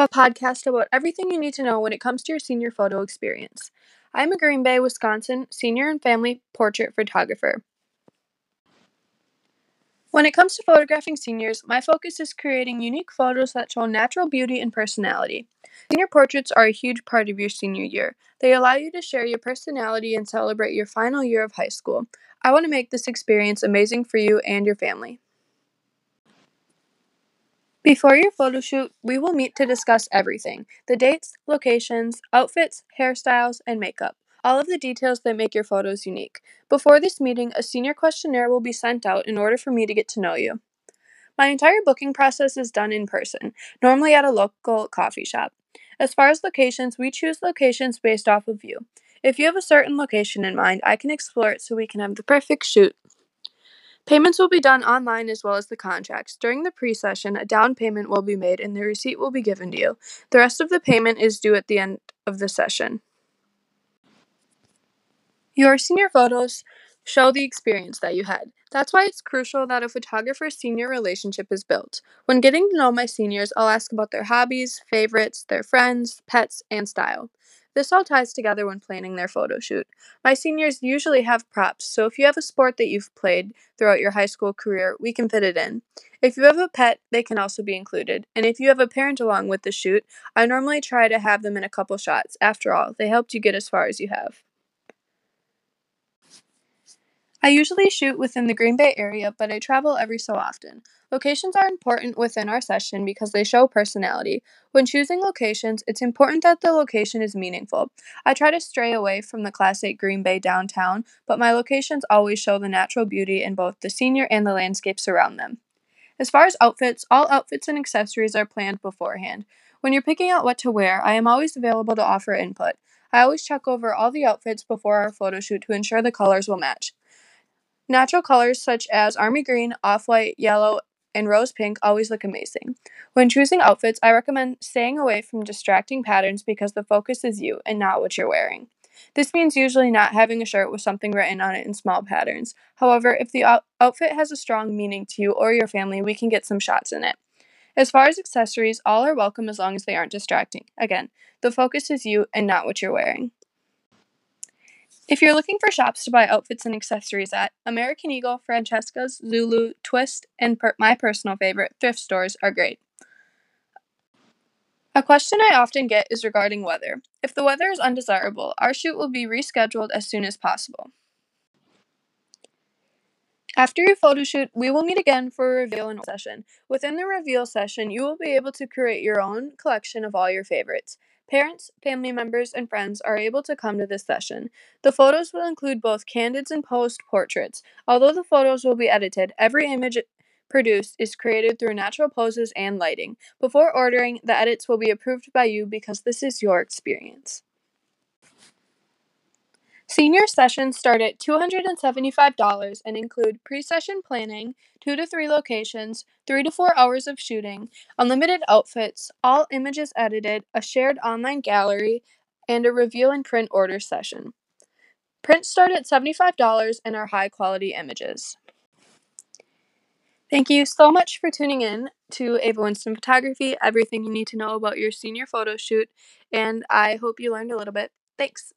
a podcast about everything you need to know when it comes to your senior photo experience. I'm a Green Bay, Wisconsin senior and family portrait photographer. When it comes to photographing seniors, my focus is creating unique photos that show natural beauty and personality. Senior portraits are a huge part of your senior year. They allow you to share your personality and celebrate your final year of high school. I want to make this experience amazing for you and your family. Before your photo shoot, we will meet to discuss everything the dates, locations, outfits, hairstyles, and makeup. All of the details that make your photos unique. Before this meeting, a senior questionnaire will be sent out in order for me to get to know you. My entire booking process is done in person, normally at a local coffee shop. As far as locations, we choose locations based off of you. If you have a certain location in mind, I can explore it so we can have the perfect shoot. Payments will be done online as well as the contracts. During the pre session, a down payment will be made and the receipt will be given to you. The rest of the payment is due at the end of the session. Your senior photos show the experience that you had. That's why it's crucial that a photographer senior relationship is built. When getting to know my seniors, I'll ask about their hobbies, favorites, their friends, pets, and style. This all ties together when planning their photo shoot. My seniors usually have props, so if you have a sport that you've played throughout your high school career, we can fit it in. If you have a pet, they can also be included. And if you have a parent along with the shoot, I normally try to have them in a couple shots. After all, they helped you get as far as you have. I usually shoot within the Green Bay area, but I travel every so often. Locations are important within our session because they show personality. When choosing locations, it's important that the location is meaningful. I try to stray away from the classic Green Bay downtown, but my locations always show the natural beauty in both the senior and the landscapes around them. As far as outfits, all outfits and accessories are planned beforehand. When you're picking out what to wear, I am always available to offer input. I always check over all the outfits before our photo shoot to ensure the colors will match. Natural colors such as army green, off white, yellow, and rose pink always look amazing. When choosing outfits, I recommend staying away from distracting patterns because the focus is you and not what you're wearing. This means usually not having a shirt with something written on it in small patterns. However, if the out- outfit has a strong meaning to you or your family, we can get some shots in it. As far as accessories, all are welcome as long as they aren't distracting. Again, the focus is you and not what you're wearing. If you're looking for shops to buy outfits and accessories at, American Eagle, Francesca's, Lulu, Twist, and per- my personal favorite, thrift stores are great. A question I often get is regarding weather. If the weather is undesirable, our shoot will be rescheduled as soon as possible. After your photo shoot, we will meet again for a reveal and session. Within the reveal session, you will be able to create your own collection of all your favorites. Parents, family members, and friends are able to come to this session. The photos will include both candids and posed portraits. Although the photos will be edited, every image produced is created through natural poses and lighting. Before ordering, the edits will be approved by you because this is your experience. Senior sessions start at $275 and include pre session planning, two to three locations, three to four hours of shooting, unlimited outfits, all images edited, a shared online gallery, and a reveal and print order session. Prints start at $75 and are high quality images. Thank you so much for tuning in to Ava Winston Photography, everything you need to know about your senior photo shoot, and I hope you learned a little bit. Thanks.